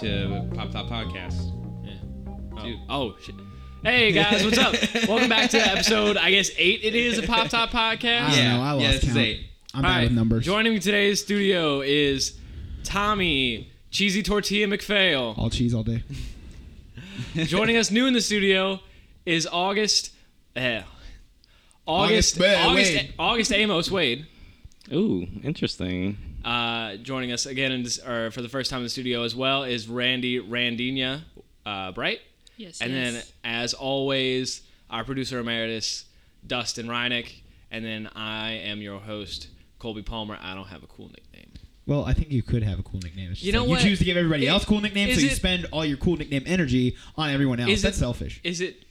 to Pop Top Podcast. Oh, oh shit. Hey guys, what's up? Welcome back to episode, I guess eight. It is a Pop Top I podcast. don't know. I lost yeah, this is count. eight. I'm All bad right, with numbers. Joining me today in today's studio is Tommy Cheesy Tortilla McPhail. all cheese all day. Joining us new in the studio is August. Eh, August. August, August. Wade. August Amos Wade. Ooh, interesting. Uh, joining us again in this, or for the first time in the studio as well is Randy Randinia uh, Bright. Yes. And then, as always, our producer emeritus, Dustin Reinick. And then I am your host, Colby Palmer. I don't have a cool nickname. Well, I think you could have a cool nickname. It's You know like what? You choose to give everybody It- else cool nicknames, is so you it- spend all your cool nickname energy on everyone else. Is it- That's selfish. Is it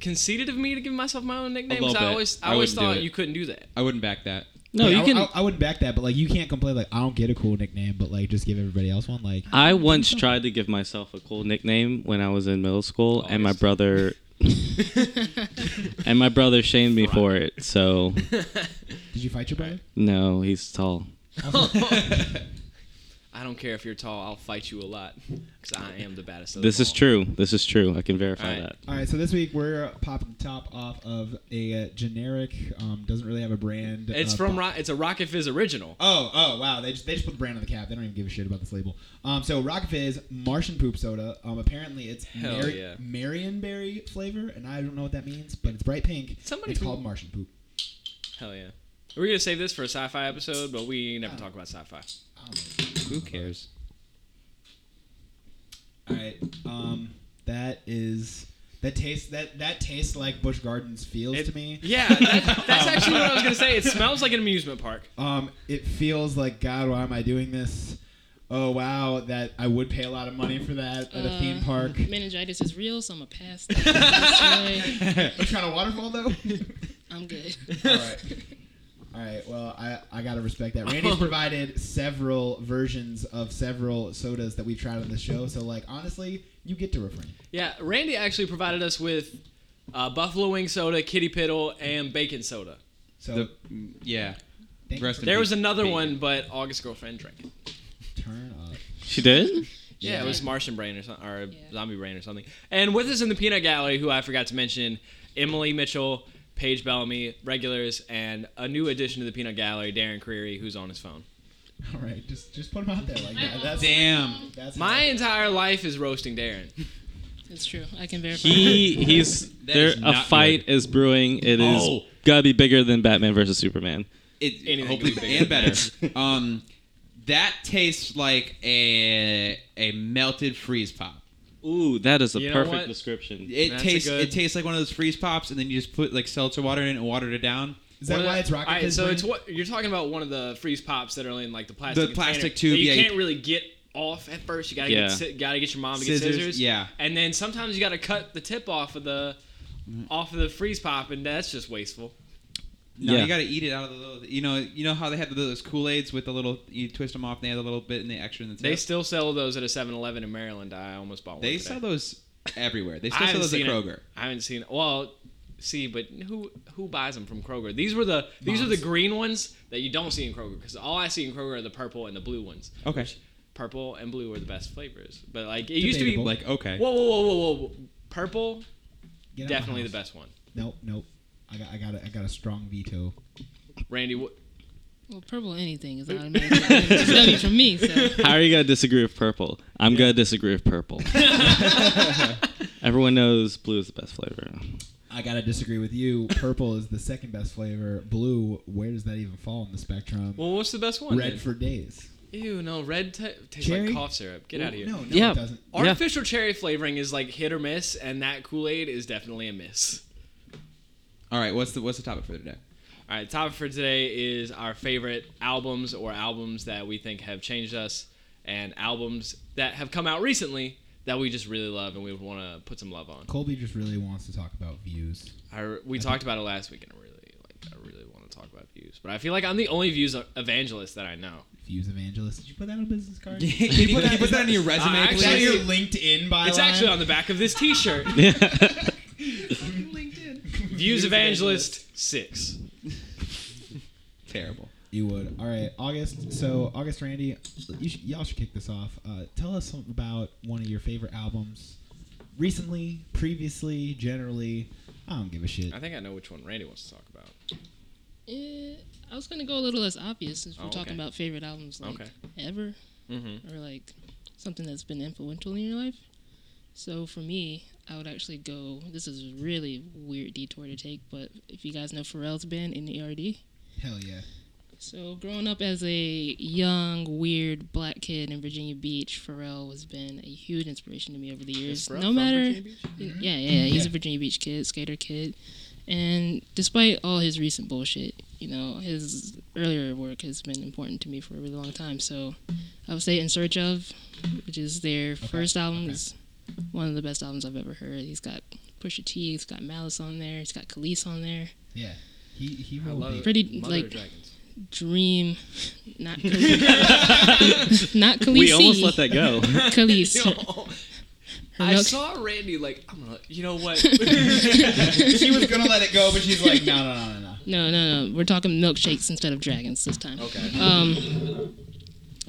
conceited of me to give myself my own nickname? 'Cause little I bit. always, I I always thought you couldn't do that. I wouldn't back that. No, Like, you I, can. I, I wouldn't back that, but like you can't complain like I don't get a cool nickname, but like just give everybody else one. Like I once tried to give myself a cool nickname when I was in middle school, oh, and my brother and my brother shamed me for it. So did you fight your brother? no, he's tall. Oh. I don't care if you're tall. I'll fight you a lot because I am the baddest of This them is all. true. This is true. I can verify Alright. that. All right, so this week we're popping the top off of a uh, generic, um, doesn't really have a brand. It's uh, from bo- Ro- it's a Rocket Fizz original. Oh, oh, wow! They just they just put the brand on the cap. They don't even give a shit about this label. Um, so Rocket Fizz Martian poop soda. Um, apparently it's Hell Mar- yeah. Marionberry flavor, and I don't know what that means, but it's bright pink. Somebody it's who- called Martian poop. Hell yeah. We're gonna save this for a sci-fi episode, but we never Oh. talk about sci-fi. I don't know. Who cares? All right. Um, that is that tastes that that tastes like Busch Gardens feels It- to me. Yeah, that, that's actually what I was gonna say. It smells like an amusement park. Um, it feels like God. Why am I doing this? Oh wow, that I would pay a lot of money for that at a Uh, theme park. Meningitis is real, so I'm gonna pass. that this way. what kind of waterfall though? I'm good. All right. All right. Well, I, I gotta respect that. Randy's provided several versions of several sodas that we've tried on the show. So like honestly, you get to refrain. Yeah, Randy actually provided us with uh, buffalo wing soda, kitty piddle, and bacon soda. So The yeah. rest you in for- There was another bacon. one, but August girlfriend drank it. turn up. She did. Yeah, it was Martian Brain or something, or Yeah. Zombie Brain or something. And with us in the peanut gallery, who I forgot to mention, Emily Mitchell, Paige Bellamy, regulars, and a new addition to the peanut gallery, Darren Creary, who's on his phone. All right. Just just put him out there like that. That's Damn. That's My entire life is roasting Darren. It's true. I can verify. He he's there. A not fight is brewing. It is Oh. gotta be bigger than Batman versus Superman. It Anything hopefully be and better. um, that tastes like a a melted freeze pop. Ooh, that is a You know perfect what? description. It That's a tastes good- it tastes like one of those freeze pops, and then you just put like seltzer water in it and watered it down. Is that One of why the- it's rocket? Alright, Fizz so brand? it's what you're talking about. One of the freeze pops that are in like the plastic. The container plastic that tube, You yeah, you- can't really get off at first. You gotta Yeah. get si- gotta get your mom to Scissors, get scissors. yeah. And then sometimes you gotta cut the tip off of the off of the freeze pop, and that's just wasteful. No, Yeah. you got to eat it out of the little. You know, you know how they have those Kool Aids with the little. You twist them off, and they have a little bit and the extra in the tip. They still sell those at a 7-Eleven in Maryland. I almost bought one. They today. sell those everywhere. They still sell those at seen it. Kroger. I haven't seen. Well, see, but who who buys them from Kroger? These were the these are the green ones that you don't see in Kroger because all I see in Kroger are the purple and the blue ones. Okay. Purple and blue are the best flavors. But like it used to be. Like, Like okay. whoa, whoa, whoa, whoa, whoa! Purple, Get definitely the house. best one. Nope, nope. I got, I got, a, I got a strong veto. Randy, what, well, purple anything is automatically it's W from me. So How are you gonna disagree with purple? I'm gonna disagree with purple. Everyone knows blue is the best flavor. I gotta disagree with you. Purple is the second best flavor. Blue, where does that even fall in the spectrum? well, what's the best one? Red then? for days. Ew, no, red ta tastes Cherry? like cough syrup. Get out of here. No, no, Yeah. it doesn't. Artificial cherry flavoring is like hit or miss, and that Kool Aid is definitely a miss. All right. What's the what's the topic for today? All right, topic for today is our favorite albums or albums that we think have changed us, and albums that have come out recently that we just really love and we would want to put some love on. Colby just really wants to talk about views. I, we talked about it last week, and I really like. I really want to talk about views, but I feel like I'm the only views evangelist that I know. Views evangelist. Did you put that on a business card? Can you put, can you put that on your Uh, resume, actually- Is that please? your LinkedIn bio? It's actually on the back of this T-shirt. LinkedIn. Views evangelist six. Terrible. You would. All right, August. So August, Randy, you sh- y'all should kick this off. Uh, tell us something about one of your favorite albums, recently, previously, generally. I don't give a shit. I think I know which one Randy wants to talk about. Eh, I was gonna go a little less obvious since we're Oh, talking okay. about favorite albums like Okay. ever Mm-hmm. or like something that's been influential in your life. So for me, I would actually go. This is a really weird detour to take, but if you guys know Pharrell's band N.E.R.D, Hell yeah. So, growing up as a young, weird black kid in Virginia Beach, Pharrell has been a huge inspiration to me over the years. No matter, yeah, mm-hmm. yeah, yeah, he's a Virginia Beach kid, skater kid, and despite all his recent bullshit, you know, his earlier work has been important to me for a really long time. So, I would say "In Search of," which is their first album, okay. is one of the best albums I've ever heard. He's got Pusha T, he's got Malice on there, he's got Khalees on there. Yeah. He he I love deep. Pretty, Mother like- Dragons. Dream, not Khalees. not Khalees. We almost let that go. Khalees. Yo, Her I milk- saw Randy like I'm gonna. You know what? she was gonna let it go, but she's like, no, no, no, no, no. No, no, no. We're talking milkshakes instead of dragons this time. okay. Um,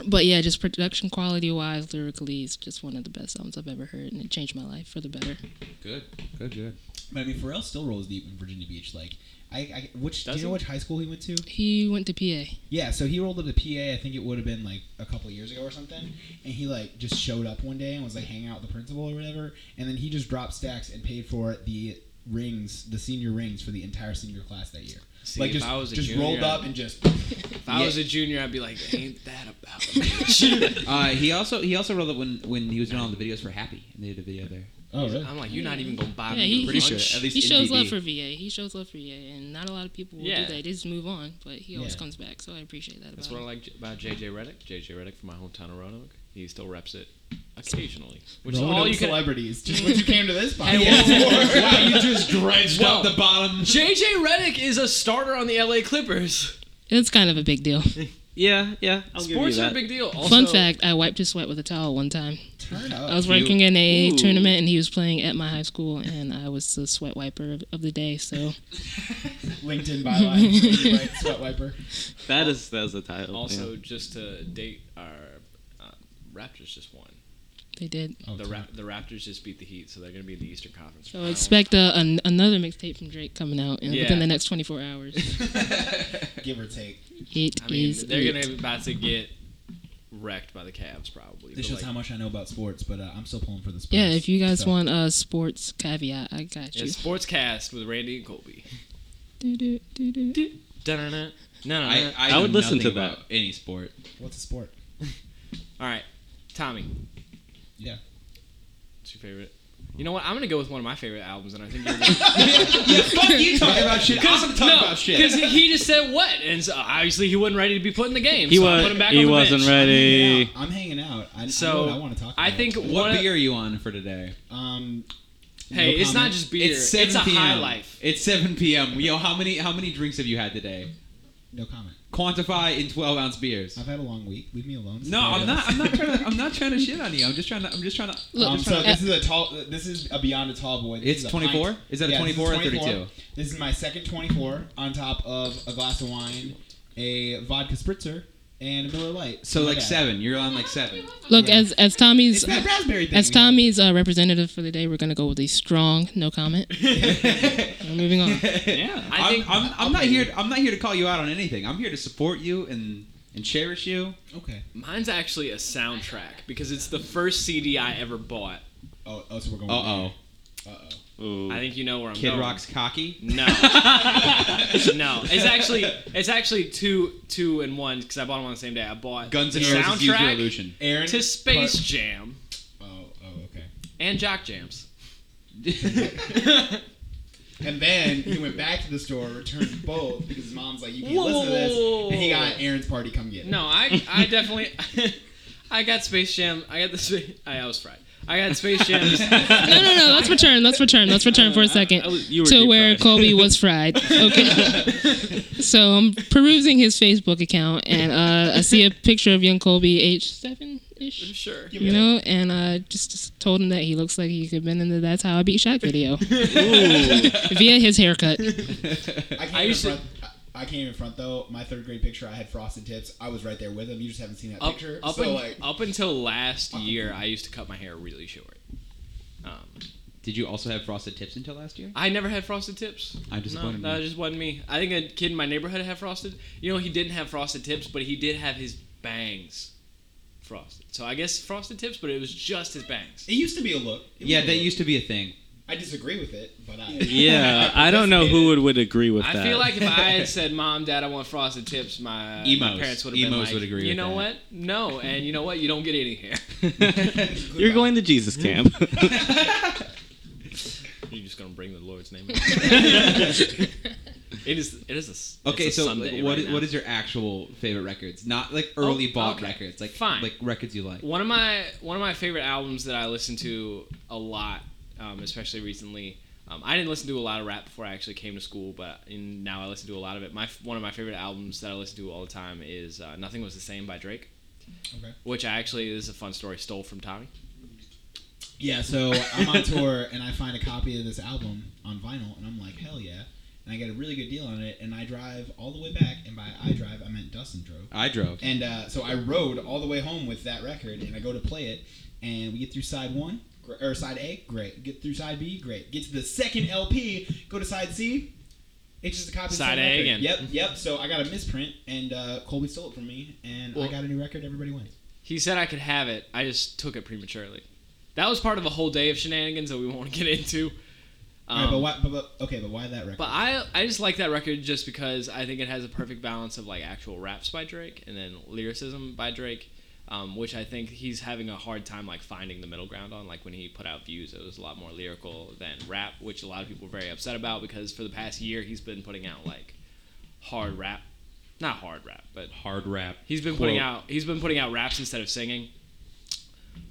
but yeah, just production quality wise, lyrically, it's just one of the best songs I've ever heard, and it changed my life for the better. Good, good, good. But I mean, Pharrell still rolls deep in Virginia Beach. Like, I, I which Does do you know he? which high school he went to? He went to PA. Yeah, so he rolled up to PA. I think it would have been like a couple years ago or something. And he like just showed up one day and was like hanging out with the principal or whatever. And then he just dropped stacks and paid for the rings, the senior rings for the entire senior class that year. See, like if just I was a just junior, rolled up and just. If I was a junior, I'd be like, ain't that about a bitch? Uh, he also he also rolled up when when he was doing all the videos for Happy, and they did a video there. Oh really? I'm like, you're not even gonna buy Yeah, me he- Pretty lunch? sure, at least He shows VB. love for VA. He shows love for VA, and not a lot of people will Yeah. do that. They just move on, but he always Yeah. comes back, so I appreciate that That's about what I like about JJ Redick. JJ Redick from my hometown of Roanoke. He still reps it occasionally, which is all you can. celebrities. Just what you came to this Hey, podcast. whoa, whoa, wow, you just dredged Whoa. up the bottom. JJ Redick is a starter on the LA Clippers. It's kind of a big deal. yeah, yeah. I'll give you Sports are a big deal. Also, Fun fact: I wiped his sweat with a towel one time. Turn up. I was Cute. working in a Ooh. tournament, and he was playing at my high school, and I was the sweat wiper of, of the day. So LinkedIn byline. right, sweat wiper. That is that is a title. Also, yeah. just to date our Raptors just won. they did. Oh, The Ra- the Raptors just beat the Heat, so they're gonna be in the Eastern Conference. So Finals. expect uh, an, another mixtape from Drake coming out in, Yeah. within the next 24 hours. Give or take. It I mean, is they're gonna be about to get wrecked by the Cavs probably. This but, shows like, how much I know about sports, but uh, I'm still pulling for the Spurs. Yeah, if you guys So- want a sports caveat, I got yeah, you. Sportscast with Randy and Colby. Do-do, do-do. Dun-dun-dun. No, no, I, no. I, I would listen nothing to that. Any sport. What's a sport? All right, Tommy. Yeah. What's your favorite? You know what? I'm gonna go with one of my favorite albums, and I think you're. Yeah, Fuck you talking about shit. I'm talking about shit. because he just said what, and so obviously he wasn't ready to be put in the game. he so I was put him back he on the wasn't bench. ready. I'm hanging out. I, So, I know what I want to talk about. I think What one of- beer are you on for today? Um, Hey, no it's not just beer. It's 7 a p.m. high life. It's 7 p.m. Yo, how many how many drinks have you had today? no comment. Quantify in 12 ounce beers. I've had a long week. Leave me alone. No, I'm not. I'm not trying to. I'm not trying to shit on you. I'm just trying to. I'm just trying to. Look, Um, just so trying to- this is a tall. This is a beyond a tall boy. This It's is a 24? pint. Is that a Yeah, 24 or 32? This is my second 24 on top of a glass of wine, a vodka spritzer, and a Miller Lite. so like bad. seven. You're on like seven. Look, Yeah. as as Tommy's It's that raspberry thing. as. Tommy's uh, representative for the day, we're gonna go with a strong no comment. We're moving on. Yeah. I I'm, think I'm, I'm I'll not here. you. I'm not here to call you out on anything. I'm here to support you and and cherish you. Okay. mine's actually a soundtrack because it's the first CD I ever bought. Oh, oh, so we're going. Uh oh. Uh oh. Ooh. I think you know where I'm from. Kid going. Rock's cocky. No, no. It's actually it's actually two two and one because I bought them on the same day. I bought Guns the N' Roses. Use Your soundtrack illusion. Aaron to Space Part- Jam Oh, oh, okay. and Jock Jams. And then he went back to the store, returned both because his mom's like, "You can't Whoa, listen to this," whoa, whoa, and he got Aaron's party. Come get it. No, I I definitely I got Space Jam. I got the Spa- I, I was fried. I got Space Jam. No, no, no. Let's return. Let's return. Let's return for a second I was- you were to where fried. Colby was fried. Okay. so I'm perusing his Facebook account, and uh, I see a picture of young Colby, age seven ish. sure. You know, and I just, just told him that he looks like he could have been in the "That's How I Beat Shaq" video Ooh. via his haircut. I can't I used to- front- I- I can't even front though. My third grade picture, I had frosted tips. I was right there with him. You just haven't seen that Up, picture. up, so un- like, up until last year, I used to cut my hair really short. Um, Did you also have frosted tips until last year? I never had frosted tips. I'm No, disappointed. that just wasn't me. I think a kid in my neighborhood had frosted. You know, he didn't have frosted tips, but he did have his bangs frosted. So I guess frosted tips, but it was just his bangs. it used to be a look. Yeah, a that look. used to be a thing. I disagree with it, but I. Yeah, I don't know who would, would agree with I that. I feel like if I had said, "Mom, Dad, I want frosted tips," my, my parents would have been like, would agree "You with know that." what? No, and you know what? You don't get any here. You're going to Jesus camp. You're just gonna bring the Lord's name. it is. It is a. s- Okay, a so Sunday what right now. what is your actual favorite records? Not like early Oh, bought okay. records, like Fine. like records you like. One of my one of my favorite albums that I listen to a lot, um, especially recently. Um, I didn't listen to a lot of rap before I actually came to school, but in, now I listen to a lot of it. My one of my favorite albums that I listen to all the time is uh, "Nothing Was the Same" by Drake, Okay. which I actually this is a fun story stole from Tommy. Yeah, so I'm on tour and I find a copy of this album on vinyl and I'm like, hell yeah. And I get a really good deal on it and I drive all the way back and by I drive I meant Dustin drove. I drove. And uh, so I rode all the way home with that record and I go to play it and we get through side one gr- or side A, great. Get through side B, great. Get to the second LP, go to side C. It's just a copy of the Side same A record. again. Yep, yep. So I got a misprint and uh, Colby stole it from me and I got a new record. Everybody wins. He said I could have it. I just took it prematurely. That was part of a whole day of shenanigans that we won't get into. all right, but Um, why? But, but okay, but why that record? But I I just like that record just because I think it has a perfect balance of like actual raps by Drake and then lyricism by Drake, um, which I think he's having a hard time like finding the middle ground on. Like when he put out Views, it was a lot more lyrical than rap, which a lot of people were very upset about because for the past year he's been putting out like hard rap, not hard rap, but Hard rap. he's been putting out he's been putting out raps instead of singing.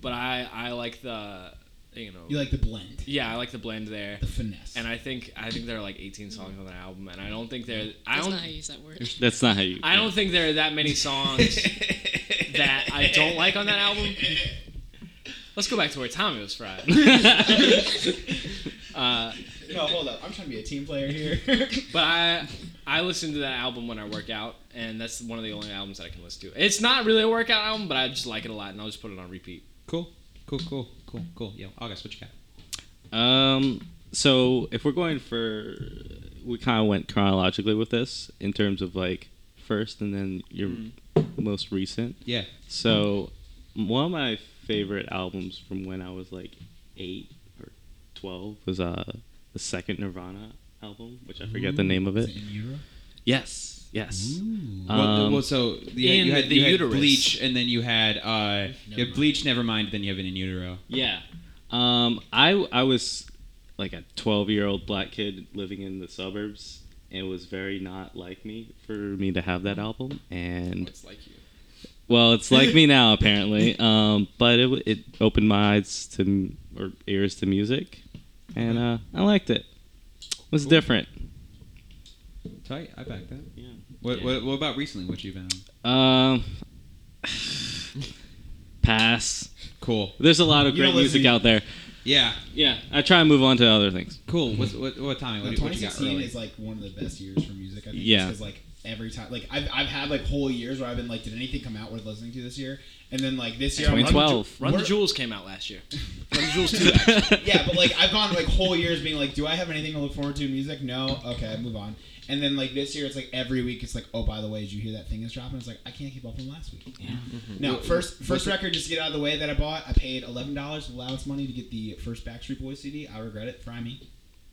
But I I like the you know you like the blend, yeah I like the blend there. the finesse. And I think I think there are like 18 songs on the album, and I don't think there. I That's don't. not how you use that word. That's not how you. I don't think there are that many songs that I don't like on that album. Let's go back to where Tommy was fried. uh, no, hold up. I'm trying to be a team player here. but I I listen to that album when I work out, and that's one of the only albums that I can listen to. It's not really a workout album, but I just like it a lot, and I'll just put it on repeat. Cool. Cool. Cool. Cool. Cool. Yo, August, what you got? Um. So if we're going for, we kind of went chronologically with this in terms of like first and then your most recent. Yeah. So one of my favorite albums from when I was like eight or twelve was uh the second Nirvana album, which I forget the name of it. in utero? Yes. Yes. well, Um, well, so you had, you had, the you had bleach, and then you had uh, you had bleach. Never mind. Then you have an in utero. Yeah. Um, I I was like a 12 year old black kid living in the suburbs. It was very not like me for me to have that album, and It's like you. well, it's like me now apparently. Um, but it it opened my eyes to or ears to music, and uh, I liked it. It was different. Tight. I back that. Yeah. What, Yeah. what, what about recently? What you been? Um, pass. Cool. There's a lot of You great music out there. Yeah. Yeah, I try and move on to other things. Cool. What's, what, what Tommy? What, No, do- what you got 2016 early? is like one of the best years for music. I think. Yeah. Because like every time, like I've, I've had like whole years where I've been like, did anything come out worth listening to this year? And then like this year, I'm like, 2012. Run the We're- Jewels came out last year. Run the Jewels two. yeah, but like I've gone like whole years being like, do I have anything to look forward to in music? No. Okay, move on. And then like this year, it's like every week, it's like, oh, by the way, did you hear that thing is dropping? It's like I can't keep up from last week. Yeah. No, What- first first record just to get out of the way that I bought. I paid eleven dollars of allowance money to get the first Backstreet Boys CD. I regret it. Fry me.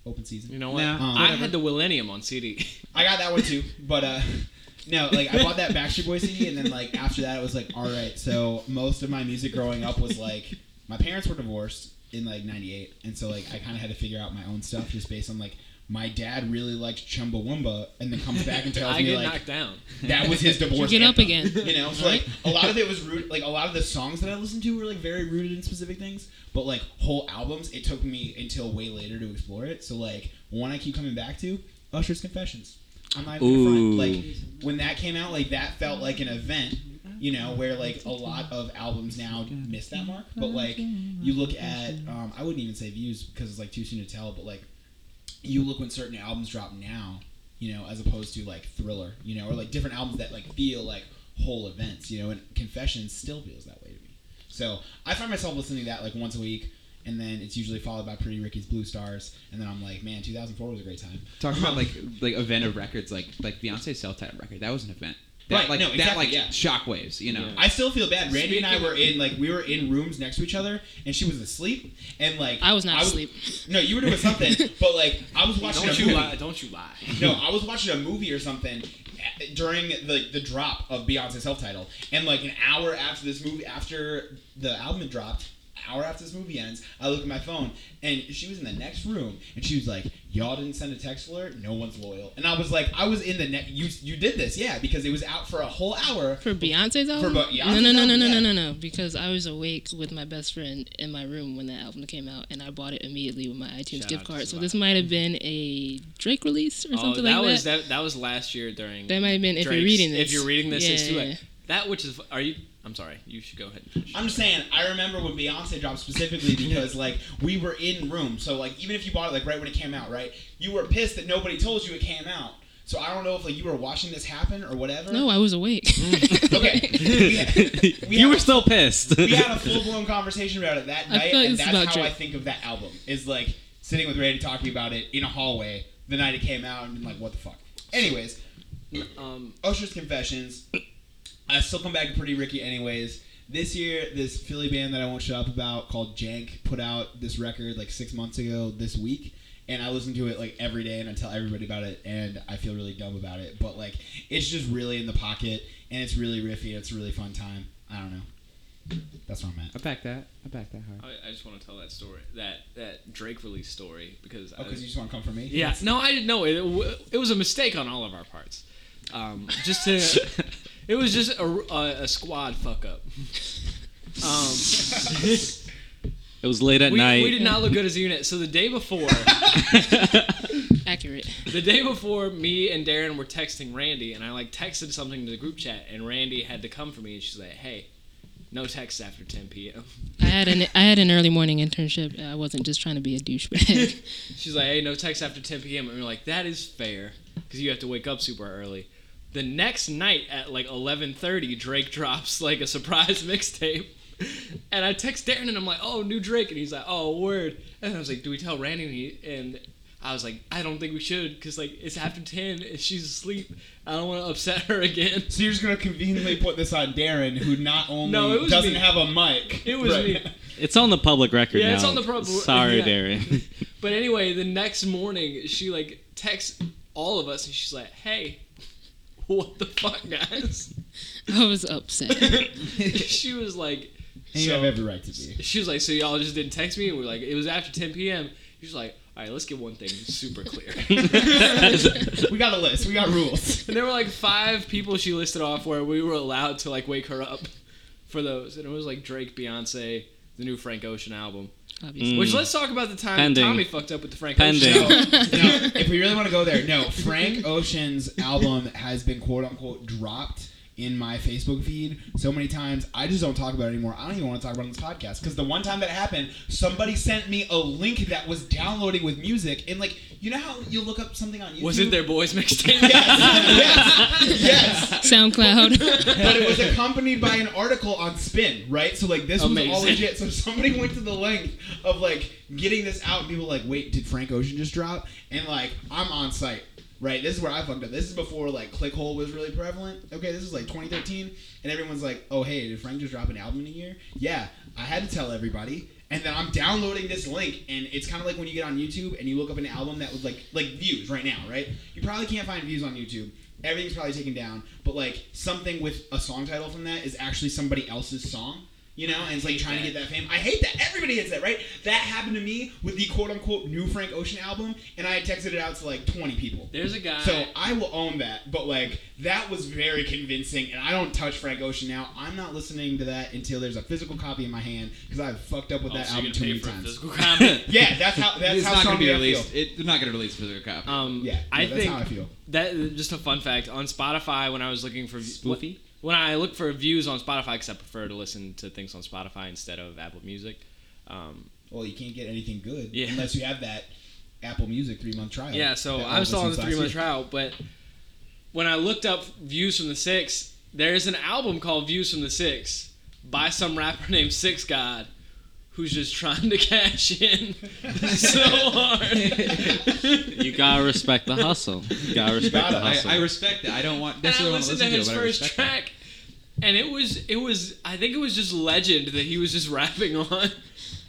Open season. You know what? Nah, Um, I had the Millennium on CD. I got that one too, but uh, no, like I bought that Backstreet Boys CD, and then like after that, it was like, all right. So most of my music growing up was like, my parents were divorced in like '98, and so like I kind of had to figure out my own stuff just based on like my dad really liked Chumbawamba, and then comes back and tells I me get like knocked down. that was his divorce. Get up again. You know, so like a lot of it was root. Like a lot of the songs that I listened to were like very rooted in specific things. But like whole albums, it took me until way later to explore it. So like one I keep coming back to, Usher's Confessions. I'm not even front. Ooh. Like when that came out, like that felt like an event. You know, where like a lot of albums now miss that mark. But like you look at, um, I wouldn't even say views because it's like too soon to tell. But like you look when certain albums drop now, you know, as opposed to like Thriller, you know, or like different albums that like feel like whole events, you know, and Confessions still feels that way to me. So I find myself listening to that like once a week. And then it's usually followed by Pretty Ricky's Blue Stars, and then I'm like, man, 2004 was a great time. Talk about like like event of records, like like Beyonce's self-titled record. That was an event. That, Right, Like no, that like yeah. shockwaves. You know. Yeah. I still feel bad. Randy and I were in like we were in rooms next to each other, and she was asleep, and like I was not I was, asleep. No, you were doing something, but like I was watching Don't a you movie. lie? Don't you lie? No, I was watching a movie or something eh, during the the drop of Beyonce's self title, and like an hour after this movie, after the album had dropped, hour after this movie ends, I look at my phone, and she was in the next room, and she was like, "Y'all didn't send a text alert. No one's loyal." And I was like, "I was in the net. You you did this, yeah, because it was out for a whole hour." For Beyonce's album? Be- Beyonce's no, no, no, no, album, no, yeah. no, no, no. Because I was awake with my best friend in my room when that album came out, and I bought it immediately with my iTunes Shout gift card. So this might have been a Drake release or Oh, something that like was that. that. That was last year during. That might have been if you're reading this. If you're reading this, it's too Yeah. Late. That which is. Are you? I'm sorry. You should go ahead and finish. I'm just saying, I remember when Beyonce dropped specifically because like we were in room. so like even if you bought it like right when it came out, right, you were pissed that nobody told you it came out. So I don't know if like you were watching this happen or whatever. No, I was awake. Okay. We had, we you had were a- still pissed. we had a full blown conversation about it that night, and that's about how I think of that album. Is like sitting with Randy talking about it in a hallway the night it came out, and being like, what the fuck. Anyways, Um, Usher's Confessions. I still come back to Pretty Ricky anyways. This year, this Philly band that I won't shut up about called Jank put out this record like six months ago this week. And I listen to it like every day and I tell everybody about it and I feel really dumb about it. But like it's just really in the pocket and it's really riffy and it's a really fun time. I don't know. That's where I'm at. I back that. I back that hard. I, I just want to tell that story, that that Drake release story, because Oh, because you just want to come for me? yeah, no, I didn't know it. It, it was a mistake on all of our parts. Um, just to, it was just a, a, a squad fuck up. Um, it was late at we, night. we did not look good as a unit. So the day before, Accurate. the day before, me and Darren were texting Randy, and I like texted something to the group chat, and Randy had to come for me, and she's like, "Hey, no texts after 10 p.m." I had an I had an early morning internship. I wasn't just trying to be a douchebag. She's like, "Hey, no text after 10 p.m." And we're like, "That is fair, because you have to wake up super early." The next night at like 11:30, Drake drops like a surprise mixtape, and I text Darren and I'm like, "Oh, new Drake," and he's like, "Oh, word." And I was like, "Do we tell Randy?" And, he, and I was like, "I don't think we should, because like it's after 10 and she's asleep. I don't want to upset her again." So you're just gonna conveniently put this on Darren, who not only No, doesn't me. have a mic. It was Right. me. It's on the public record Yeah, now. it's on the public- Sorry, yeah. Darren. But anyway, the next morning, she like texts all of us, and she's like, "Hey, what the fuck, guys?" I was upset. she was like, And you so- have every right to be. she was like, so y'all just didn't text me, and we're like, it was after 10 p.m. She was like, all right, let's get one thing super clear. We got a list. We got rules. and there were like five people she listed off where we were allowed to like wake her up for those, and it was like Drake, Beyonce, the new Frank Ocean album. Obviously. Mm. Which let's talk about the time Pending. Tommy fucked up with the Frank Pending. Ocean. No, album. no, if we really want to go there, no. Frank Ocean's album has been quote unquote dropped in my Facebook feed so many times. I just don't talk about it anymore. I don't even want to talk about it on this podcast because the one time that happened, somebody sent me a link that was downloading with music, and like you know how you look up something on YouTube. Was it their boys mixtape? yes, yes. SoundCloud. but it was accompanied by an article on Spin, right? So like this was all legit. So somebody went to the length of like getting this out, and people were like, wait, did Frank Ocean just drop? And like I'm on site, right? This is where I fucked up. This is before like Clickhole was really prevalent. Okay, this is like 2013, and everyone's like, oh hey, did Frank just drop an album in a year? Yeah, I had to tell everybody. And then I'm downloading this link, and it's kind of like when you get on YouTube and you look up an album that was like like views right now, right? You probably can't find views on YouTube. Everything's probably taken down, but like something with a song title from that is actually somebody else's song. You know, and it's like hate trying to get that fame. I hate that. Everybody hits that, right? That happened to me with the quote unquote new Frank Ocean album, and I had texted it out to like 20 people. There's a guy. So I will own that, but like that was very convincing, and I don't touch Frank Ocean now. I'm not listening to that until there's a physical copy in my hand because I've fucked up with Oh, that so album too many for times. physical copy. Yeah, that's how that's it's how not going to be released. feel. It, they're not going to release a physical copy. Um, Yeah, I yeah, that's think how I feel. that just a fun fact on Spotify when I was looking for Spoofy? When I look for views on Spotify because I prefer to listen to things on Spotify instead of Apple Music. Um, Well, you can't get anything good Yeah. unless you have that Apple Music three month trial. Yeah, so I'm still on the three month trial, but when I looked up views from the six, there's an album called Views from the Six by some rapper named Six God. Who's just trying to cash in so hard? You gotta respect the hustle. You gotta respect gotta. the hustle. I respect that. I don't want and I listened to to his but first respect it. track, and it was it was I think it was just legend that he was just rapping on.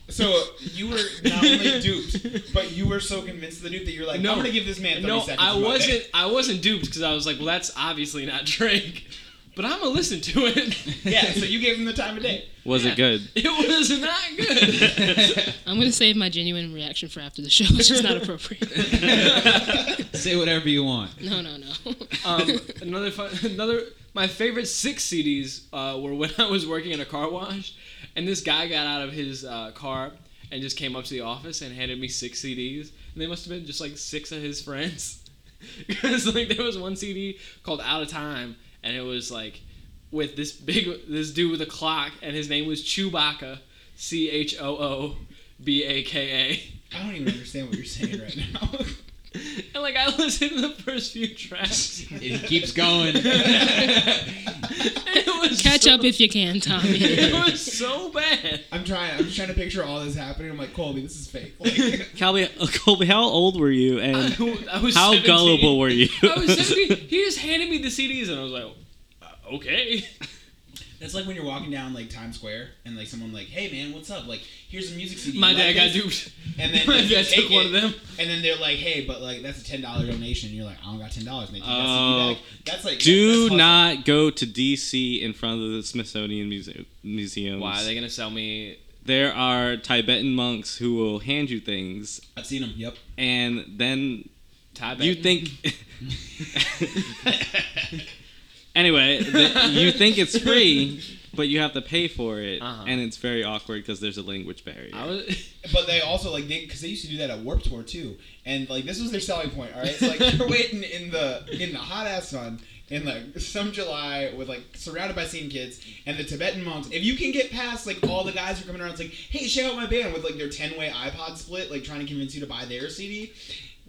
So you were not only duped, but you were so convinced of the dupe that you're like, No. I'm gonna give this man 30 No, seconds. I wasn't. day. I wasn't duped because I was like, well, that's obviously not Drake, but I'm gonna listen to it. Yeah, so you gave him the time of day. Was it good? It was not good. I'm gonna save my genuine reaction for after the show. It's just not appropriate. Say whatever you want. No, no, no. um, another fun, another my favorite six CDs uh, were when I was working in a car wash, and this guy got out of his uh, car and just came up to the office and handed me six CDs, and they must have been just like six of his friends, because like there was one CD called Out of Time, and it was like with this big this dude with a clock, and his name was Chewbacca, C H O O B A K A. I don't even understand what you're saying right now. And like I listened to the first few tracks, It keeps going. and it was Catch so- up if you can, Tommy. It was so bad. I'm trying. I'm just trying to picture all this happening. I'm like, Colby, this is fake. Like, Colby, Colby, how old were you, and I was how 17. gullible were you? I was 17. He just handed me the CDs, and I was like, uh, okay. that's like when you're walking down like Times Square and like someone like, hey man, what's up? Like, here's a music CD. My You dad like got this? duped. And then My dad take took one it, of them. And then they're like, hey, but like that's a ten dollar donation. And you're like, I don't got ten dollars. And they take that Oh. CD back. That's like Do that's not go to DC in front of the Smithsonian Muse- Museums. Why are they gonna sell me? There are Tibetan monks who will hand you things, I've seen them. Yep. and then Thai you think. anyway, the, you think it's free, but you have to pay for it, Uh-huh. and it's very awkward because there's a language barrier. I was. But they also like they because they used to do that at Warped Tour too, and like this was their selling point. All right, so like you're waiting in the in the hot ass sun in like some July with like surrounded by scene kids and the Tibetan monks. If you can get past like all the guys who are coming around, it's like, hey, check out my band with like their ten way iPod split, like trying to convince you to buy their CD.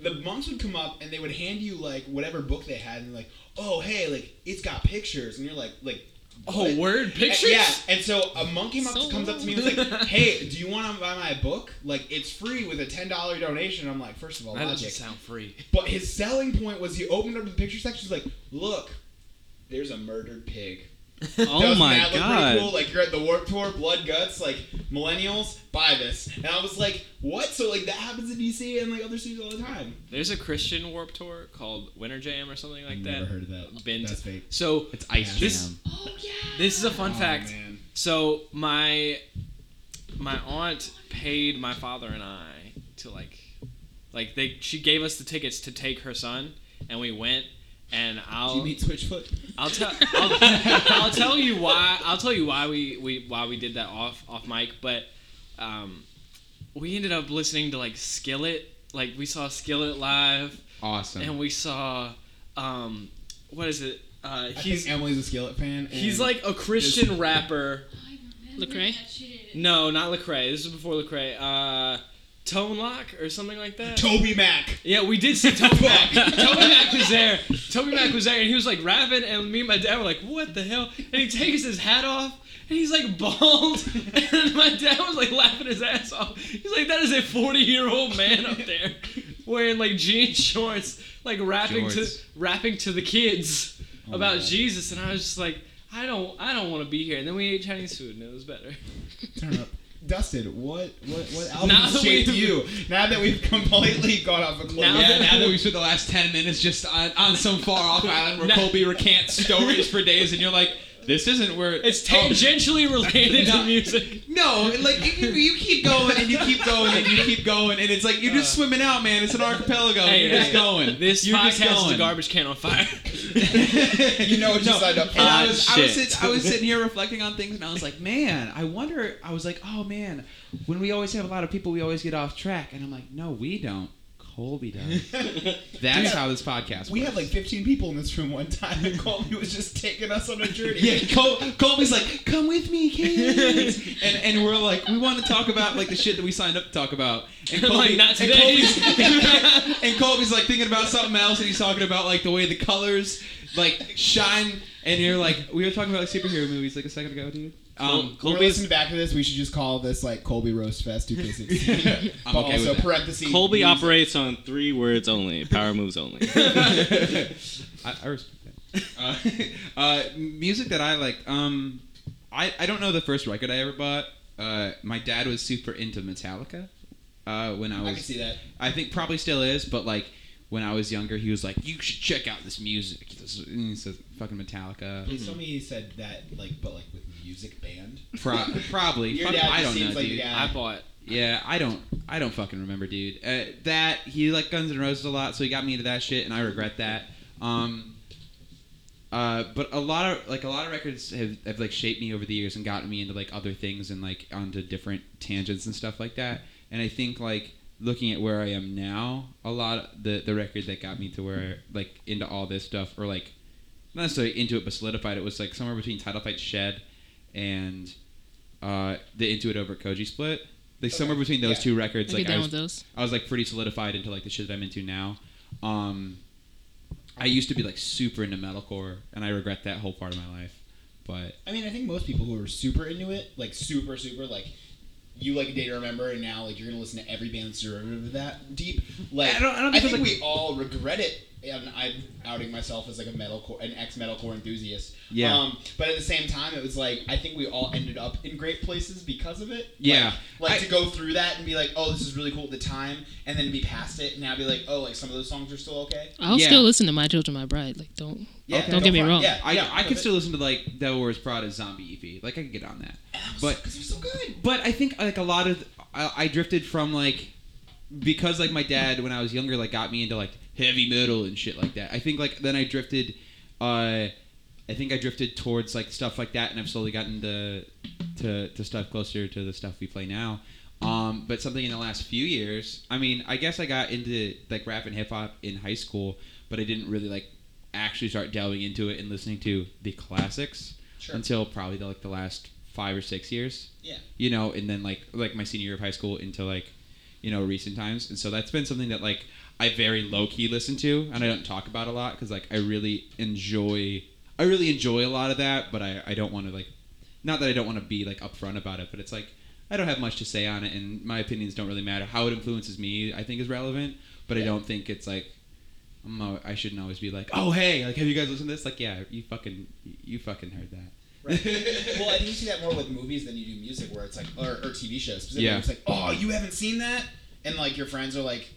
The monks would come up and they would hand you like whatever book they had and like, oh hey, like it's got pictures, and you're like like. Oh, word pictures. Yeah, and so a monkey monk So comes up to me and is like, "Hey, do you want to buy my book? Like, it's free with a ten dollar donation." I'm like, first of all, That logic. doesn't sound free. But his selling point was he opened up the picture section. He's like, "Look, there's a murdered pig." Oh Doesn't my that look god! Cool? Like you're at the Warped Tour, blood guts, like millennials buy this, and I was like, "What?" So like that happens in DC and like other cities all the time. There's a Christian Warped Tour called Winter Jam or something like that. Never heard of that. Been to- That's fake. So It's Ice This- Jam. oh yeah. this is a fun Oh, fact. man. So my my aunt paid my father and I to like like they she gave us the tickets to take her son and we went and I'll you meet Switchfoot? I'll tell I'll, I'll tell you why I'll tell you why we, we why we did that off off mic but um we ended up listening to like Skillet like we saw Skillet live Awesome. and we saw um what is it uh I he's think Emily's a Skillet fan. And he's like a Christian rapper Lecrae? No, not Lecrae. This is before Lecrae. Uh, Tone Loc or something like that. Toby Mac. yeah, we did see Toby Mac. Toby Mac was there. Toby Mac was there, and he was like rapping, and me and my dad were like, "What the hell?" And he takes his hat off, and he's like bald, and my dad was like laughing his ass off. He's like, "That is a forty-year-old man up there wearing like jean shorts, like rapping Shorts. to rapping to the kids Oh about God. Jesus," and I was just like. I don't. I don't want to be here. And then we ate Chinese food, and it was better. Turn up. Dustin, what what what album Now that shaped we've- you? Now that we've completely gone off a cliff. Now yeah, that- now that we spent the last 10 minutes just on, on some far off island where Now- Colby recants stories for days, and you're like, this isn't where. It's oh, tangentially related No. to music. No, like you, you keep going and you keep going and you keep going, and it's like you're just uh. swimming out, man. It's an archipelago. Hey, you're just hey, going. This you're podcast just is going. a garbage can on fire. you know what you No, signed up for. And I ah, was, I was, sit, I was sitting here reflecting on things, and I was like, man, I wonder. I was like, oh man, when we always have a lot of people, we always get off track, and I'm like, no, we don't. Colby does. That's Dude, how this podcast. We had like 15 people in this room one time, and Colby was just taking us on a journey. Yeah, Col- Colby's like, "Come with me, kids," and and we're like, we want to talk about like the shit that we signed up to talk about. And Like, not and. Colby's, and Colby's like thinking about something else, and he's talking about like the way the colors like shine. And you're like, we were talking about like superhero movies like a second ago, dude. Um, When we're listening back to this, we should just call this like Colby Roast Fest 2K16. I'm okay also with that. parentheses. Colby music. operates on three words only. Power moves only. I, I respect that. Uh, uh, music that I like. Um, I I don't know the first record I ever bought. Uh, my dad was super into Metallica. Uh, when I I was, can see that. I think probably still is, but like when I was younger, he was like, "You should check out this music." This- and he says, "Fucking Metallica." Please tell me he said that, like, but like with music band. Pro- probably. Your Fuck, dad I just don't seems know, like dude. guy. I bought. Yeah, I don't. I don't fucking remember, dude. Uh, that he liked Guns N' Roses a lot, so he got me into that shit, and I regret that. Um, uh, but a lot of like a lot of records have, have like shaped me over the years and gotten me into like other things and like onto different tangents and stuff like that. And I think like looking at where I am now, a lot of the the record that got me to where like into all this stuff or like not necessarily into it but solidified it was like somewhere between Title Fight Shed and uh, the Into It Over Koji split. Like somewhere between those Yeah. two records, I like get I was, with those. I was like pretty solidified into like the shit that I'm into now. Um, I used to be like super into metalcore, and I regret that whole part of my life. But I mean, I think most people who are super into it, like super, super, like you like a day to remember, and now like you're gonna listen to every band that's derivative of that deep. Like I don't- I don't think think like- we all regret it. And I'm outing myself as like a metalcore, an ex metalcore enthusiast. Yeah. Um, but at the same time, it was like I think we all ended up in great places because of it. Yeah. Like, like I- to go through that and be like, oh, this is really cool at the time, and then be past it, and now be like, oh, like some of those songs are still okay. I'll Yeah. still listen to My Children, My Bride. Like, don't. Yeah, Don't get me wrong. Yeah, I, yeah, I no, could still listen to like Devil Wears Prada, Zombie EP. Like I could get on that. But because they're so good. but I think like a lot of I, I drifted from like because like my dad when I was younger like got me into like heavy metal and shit like that. I think like then I drifted uh I think I drifted towards like stuff like that and I've slowly gotten to to, to stuff closer to the stuff we play now. Um, but something in the last few years, I mean, I guess I got into like rap and hip hop in high school, but I didn't really like actually start delving into it and listening to the classics Sure. until probably the, like the last five or six years Yeah. you know, and then like like my senior year of high school into like you know recent times, and so that's been something that like I very low key listen to, and I don't talk about a lot because like I really enjoy I really enjoy a lot of that, but I I don't want to like not that I don't want to be like upfront about it, but it's like I don't have much to say on it, and my opinions don't really matter. How it influences me, I think, is relevant, but I don't think it's like. I'm al- I shouldn't always be like, oh hey, like have you guys listened to this? Like yeah, you fucking you fucking heard that. Right. well, I think you see that more with movies than you do music, where it's like, or, or TV shows specifically. Yeah. It's like, oh, you haven't seen that, and like your friends are like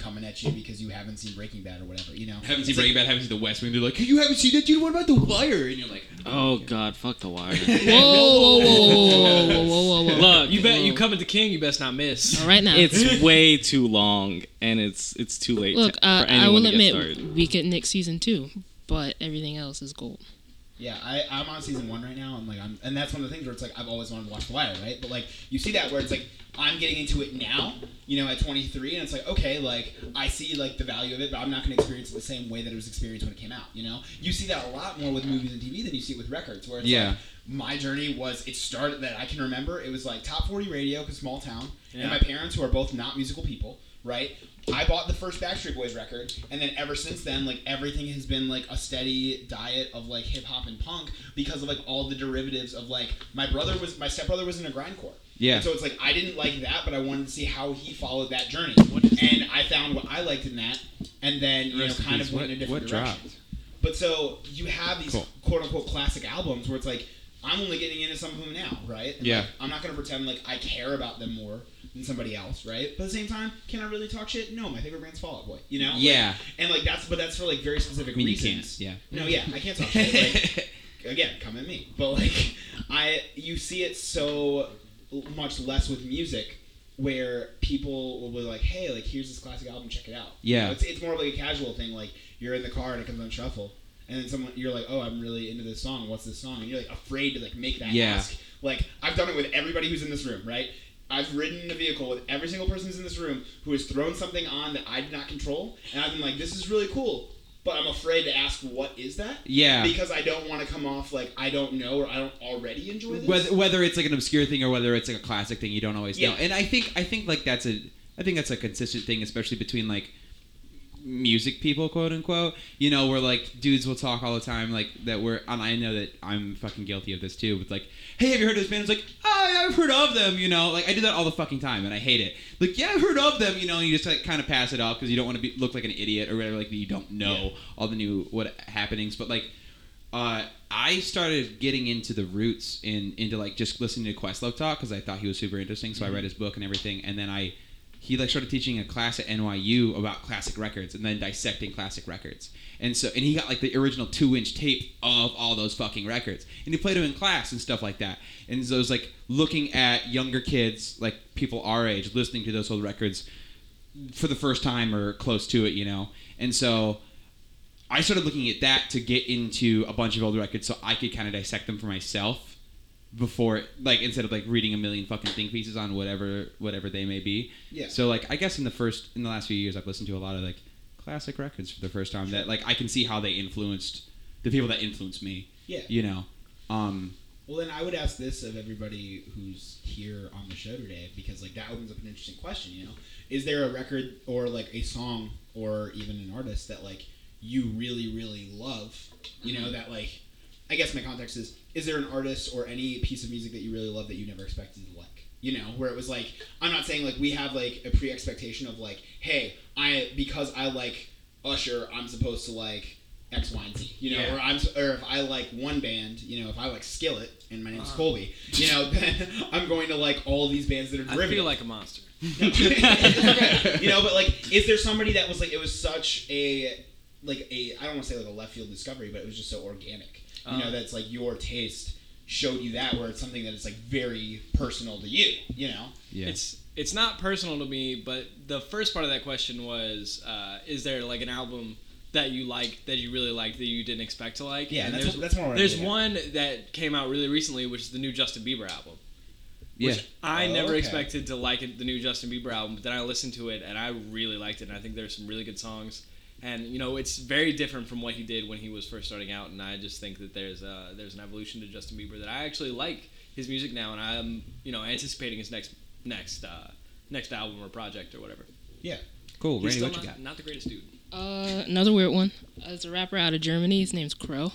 coming at you because you haven't seen Breaking Bad or whatever. You know, haven't seen It's Breaking Bad, haven't seen The West Wing. They're like, you haven't seen that, dude. What about The Wire? And you're like, Oh God, fuck the wire. Whoa, whoa, whoa, whoa, whoa, whoa, whoa, whoa, whoa. Look, You bet. You Whoa. coming to King, you best not miss. All right now. it's way too long, and it's it's too late. Look, to, uh, for I will to admit started. we get next season two, but everything else is gold. Yeah, I, I'm on season one right now, and like I'm, and that's one of the things where it's like I've always wanted to watch The Wire, right? But like you see that where it's like I'm getting into it now, you know, at 23, and it's like okay, like I see like the value of it, but I'm not going to experience it the same way that it was experienced when it came out. You know, you see that a lot more with movies and TV than you see it with records, where it's Yeah. like my journey was it started that I can remember it was like top 40 radio because small town, Yeah. and my parents who are both not musical people, right? I bought the first Backstreet Boys record, and then ever since then, like everything has been like a steady diet of like hip hop and punk because of like all the derivatives of like my brother was my stepbrother was in a grindcore. Yeah. And so it's like I didn't like that, but I wanted to see how he followed that journey, and I found what I liked in that, and then you know kind of went What- in a different direction. dropped? But so you have these Cool. quote unquote classic albums where it's like I'm only getting into some of them now, right? And, Yeah. like, I'm not gonna pretend like I care about them more than somebody else, right? But at the same time, can I really talk shit? No, my favorite band's Fall Out Boy. You know? Like, Yeah. and like that's but that's for like very specific I mean, you reasons. can't. Yeah. No, yeah, I can't talk shit. Like, again, come at me. But like, I you see it so much less with music, where people will be like, "Hey, like here's this classic album, check it out." You Yeah. know, it's it's more of like a casual thing. Like you're in the car and it comes on shuffle, and then someone you're like, "Oh, I'm really into this song. What's this song?" And you're like afraid to like make that Yeah. ask. Like I've done it with everybody who's in this room, right? I've ridden in a vehicle with every single person who's in this room who has thrown something on that I did not control, and I've been like, "This is really cool," but I'm afraid to ask, "What is that?" Yeah. Because I don't want to come off like I don't know or I don't already enjoy this. whether, whether it's like an obscure thing or whether it's like a classic thing you don't always know Yeah. and i think i think like that's a i think that's a consistent thing especially between like music people quote unquote you know where like dudes will talk all the time like that we're and i know that i'm fucking guilty of this too but like hey have you heard of this band? It's like oh i've heard of them you know? Like i do that all the fucking time and i hate it. Like yeah i've heard of them you know and you just like kind of pass it off because you don't want to look like an idiot or whatever like you don't know all the new what happenings but like uh, I started getting into the roots in into like just listening to Questlove talk because I thought he was super interesting. So I read his book and everything, and then I he like started teaching a class at NYU about classic records and then dissecting classic records. And so and he got like the original two inch tape of all those fucking records, and he played them in class and stuff like that. And so it was like looking at younger kids, like people our age, listening to those old records for the first time or close to it, you know. And so I started looking at that to get into a bunch of old records so I could kind of dissect them for myself before like instead of like reading a million fucking think pieces on whatever whatever they may be. Yeah. So like I guess in the first in the last few years I've listened to a lot of like classic records for the first time that like I can see how they influenced the people that influenced me. Yeah. You know. Um Well, then I would ask this of everybody who's here on the show today, because like that opens up an interesting question. You know, is there a record or like a song or even an artist that like you really really love? You know that like, I guess my context is: is there an artist or any piece of music that you really love that you never expected to like? You know, where it was like, I'm not saying like we have like a pre expectation of like, hey, I because I like Usher, I'm supposed to like X, Y, and Z. You know, Yeah. or I'm or if I like one band, you know, if I like Skillet and my name's Uh-huh. Colby, you know, then I'm going to like all these bands that are I derivative. feel like a monster. Okay. you know, but like, is there somebody that was like it was such a like a I don't want to say like a left field discovery, but it was just so organic. You know, Uh. that's like your taste showed you that, where it's something that is like very personal to you. You know, yeah. It's it's not personal to me, but the first part of that question was, uh, is there like an album that you like that you really like that you didn't expect to like? Yeah, And that's there's, what- that's more There's getting at. one that came out really recently, which is the new Justin Bieber album. yeah. Which I Oh, never okay. expected to like it, the new Justin Bieber album, but then I listened to it and I really liked it. And I think there's some really good songs, and you know it's very different from what he did when he was first starting out. And I just think that there's uh, there's an evolution to Justin Bieber that I actually like his music now, and I'm you know anticipating his next next uh, next album or project or whatever. Yeah, cool. He's Randy, still what you got? not the greatest dude. Uh, another weird one. Uh, It's a rapper out of Germany. His name's Cro.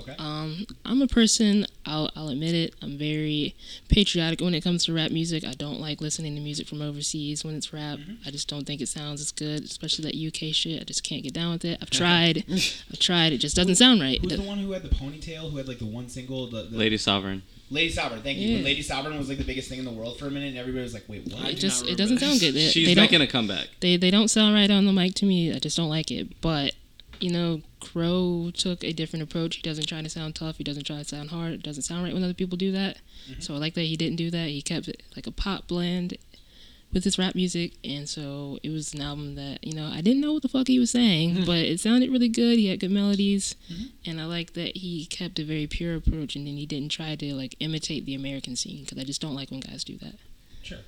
Okay. Um, I'm a person. I'll I'll admit it. I'm very patriotic when it comes to rap music. I don't like listening to music from overseas when it's rap. I just don't think it sounds as good, especially that UK shit. I just can't get down with it. I've tried. I've tried. It just doesn't sound right. who's the one who had the ponytail? Who had like the one single? The, the Lady Sovereign. Lady Sovereign. Thank you. Yeah. When Lady Sovereign was like the biggest thing in the world for a minute, and everybody was like, "Wait, what?" It just it doesn't remember sound good. They, She's they don't making a comeback. they they don't sound right on the mic to me. I just don't like it. But you know, Cro took a different approach. He doesn't try to sound tough. He doesn't try to sound hard. It doesn't sound right when other people do that. Mm-hmm. So I like that he didn't do that. He kept it like a pop blend with his rap music, and so it was an album that you know I didn't know what the fuck he was saying, mm-hmm. but it sounded really good. He had good melodies, mm-hmm. and I like that he kept a very pure approach, and then he didn't try to like imitate the American scene because I just don't like when guys do that. Sure.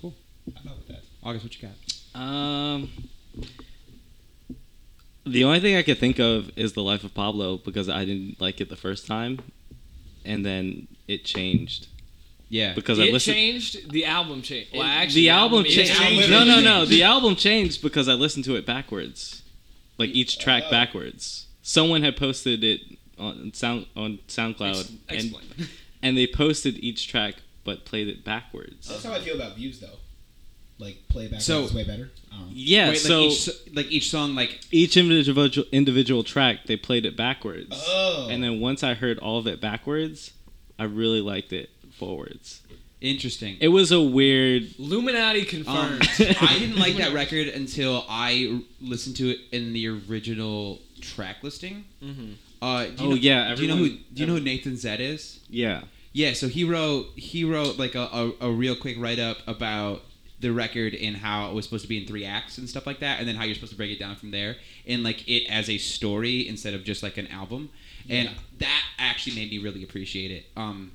Cool. I'm not with that. August, what you got? Um, the only thing I could think of is the life of Pablo because I didn't like it the first time, and then it changed Yeah. because I it listened. changed. The album changed. Well, actually, the album is changed. changed. No, no, no. The album changed because I listened to it backwards, like each track Oh. backwards. Someone had posted it on sound on SoundCloud, Ex- and and they posted each track but played it backwards. That's how I feel about views, though. Like playback So- is way better. I. Yeah, Wait, so like each, like each song, like each individual individual track they played it backwards. Oh. And then once I heard all of it backwards, I really liked it forwards. interesting. It was a weird. Illuminati Um, confirmed. I didn't like that record until I r- listened to it in the original track listing. hmm Uh, do you Oh, know, yeah, Do you know who? Do you know who Nathan Zed is? Yeah. Yeah, so he wrote he wrote like a, a, a real quick write up about the record and how it was supposed to be in three acts and stuff like that, and then how you're supposed to break it down from there, and like it as a story instead of just like an album, and that actually made me really appreciate it. Um,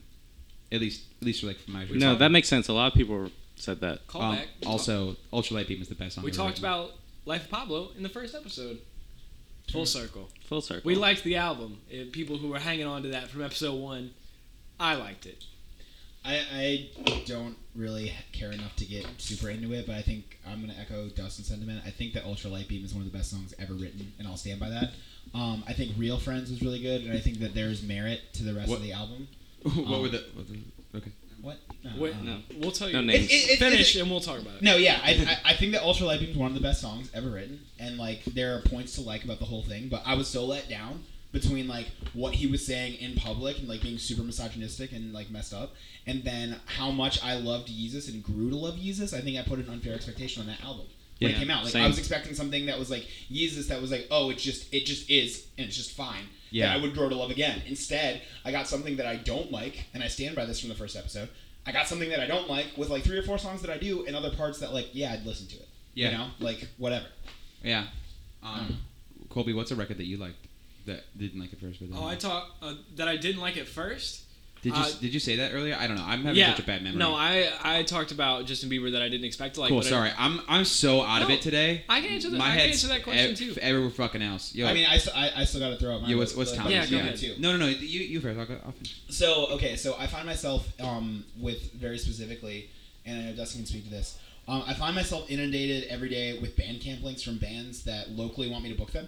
at least at least for like from my No, that makes sense. A lot of people said that. Call Um, back. also, Ultralight Beam is the best song. we talked written. about Life of Pablo in the first episode. Full circle. Full circle. We liked the album. People who were hanging on to that from episode one, I liked it. I, I don't really care enough to get super into it, but I think I'm gonna echo Dustin's sentiment. I think that Ultra Light Beam is one of the best songs ever written, and I'll stand by that. Um, I think Real Friends was really good, and I think that there's merit to the rest What- of the album. what Um, were the? What the okay. What? No, Wait, I don't. We'll tell you. No names. It- it- it- Finish it- and we'll talk about it. No, yeah, I, I, I think that Ultra Light Beam is one of the best songs ever written, and like there are points to like about the whole thing, but I was so let down between like what he was saying in public and like being super misogynistic and like messed up, and then how much I loved Yeezus and grew to love Yeezus. I think I put an unfair expectation on that album when Yeah, it came out. Like I was expecting something that was like Yeezus that was like, oh, it's just it just is and it's just fine. Yeah. that I would grow to love again. Instead, I got something that I don't like, and I stand by this from the first episode. I got something that I don't like with like three or four songs that I do, and other parts that like, yeah, I'd listen to it. Yeah. You know, like whatever. Yeah. Um, Colby, what's a record that you liked that didn't like at first? But Oh, I talk uh, that I didn't like it first. did you uh, did you say that earlier? I don't know. I'm having yeah. such a bad memory. No, I I talked about Justin Bieber that I didn't expect to like. cool. but I- Sorry, I'm I'm so out of it today. I can answer that. My I can head's answer that question ev- too. Everywhere fucking else. Yo, I mean, I, I, I still got to throw out my Yeah, what's- list, what's but Tom's? Yeah, go you ahead. too. no, no, no. You you first. I'll go. I'll. So okay, so I find myself um, with very specifically, and I know Dustin can speak to this. Um, I find myself inundated every day with Bandcamp links from bands that locally want me to book them,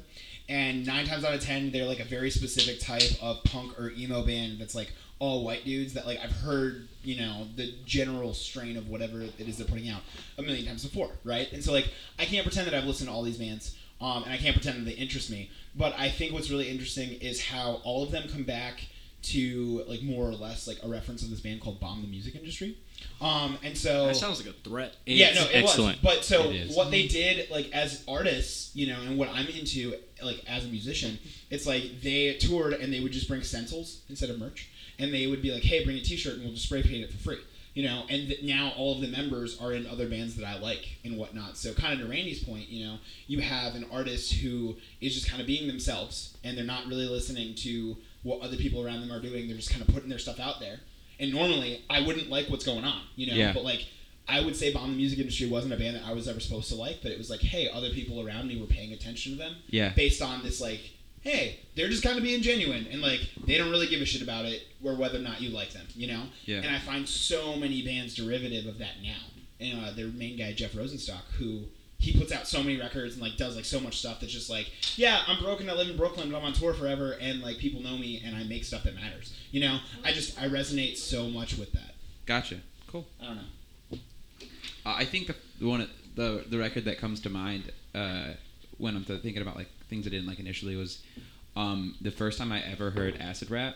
and nine times out of ten, they're like a very specific type of punk or emo band that's like all white dudes that like I've heard, you know, the general strain of whatever it is they're putting out a million times before, right? And so like I can't pretend that I've listened to all these bands, um, and I can't pretend that they interest me. But I think what's really interesting is how all of them come back to like more or less like a reference of this band called Bomb the Music Industry. Um, and so That sounds like a threat. yeah, no, it excellent. was. But so what they did, like as artists, you know, and what I'm into, like as a musician, it's like they toured and they would just bring stencils instead of merch, and they would be like, "Hey, bring a T-shirt and we'll just spray paint it for free." You know, and th- now all of the members are in other bands that I like and whatnot. So, kind of to Randy's point, you know, you have an artist who is just kind of being themselves, and they're not really listening to what other people around them are doing. They're just kind of putting their stuff out there. And normally, I wouldn't like what's going on, you know. Yeah. But like, I would say Bomb the Music Industry wasn't a band that I was ever supposed to like, but it was like, hey, other people around me were paying attention to them Yeah. based on this like, hey, they're just kind of being genuine and like they don't really give a shit about it or whether or not you like them, you know. Yeah. And I find so many bands derivative of that now. And uh, their main guy Jeff Rosenstock, who he puts out so many records and like does like so much stuff that's just like, yeah, I'm broken, I live in Brooklyn, but I'm on tour forever, and like people know me and I make stuff that matters. You know, I just I resonate so much with that. Gotcha. Cool. I don't know. Uh, I think the, the one the the record that comes to mind uh, when I'm thinking about like things I didn't like initially was um, the first time I ever heard acid rap.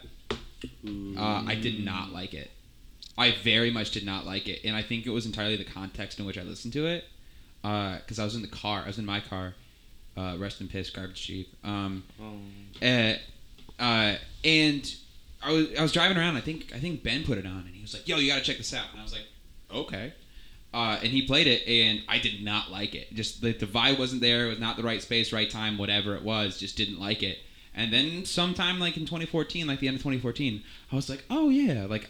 Uh, I did not like it. I very much did not like it, and I think it was entirely the context in which I listened to it. Because I was in the car, I was in my car. Uh, rest in piss, garbage chief. Um, uh, uh, and I was I was driving around. I think I think Ben put it on, and he was like, "Yo, you gotta check this out." And I was like, "Okay." Uh, and he played it, and I did not like it. Just the, the vibe wasn't there. It was not the right space, right time, whatever it was. Just didn't like it. And then sometime like in 2014, like the end of 2014, I was like, "Oh yeah!" Like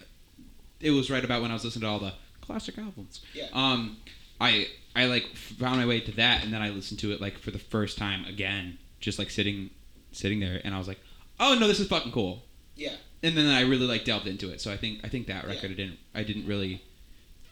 it was right about when I was listening to all the classic albums. Yeah. Um, I I like found my way to that, and then I listened to it like for the first time again, just like sitting sitting there, and I was like, "Oh no, this is fucking cool." Yeah. And then I really like delved into it. So I think I think that record I didn't I didn't really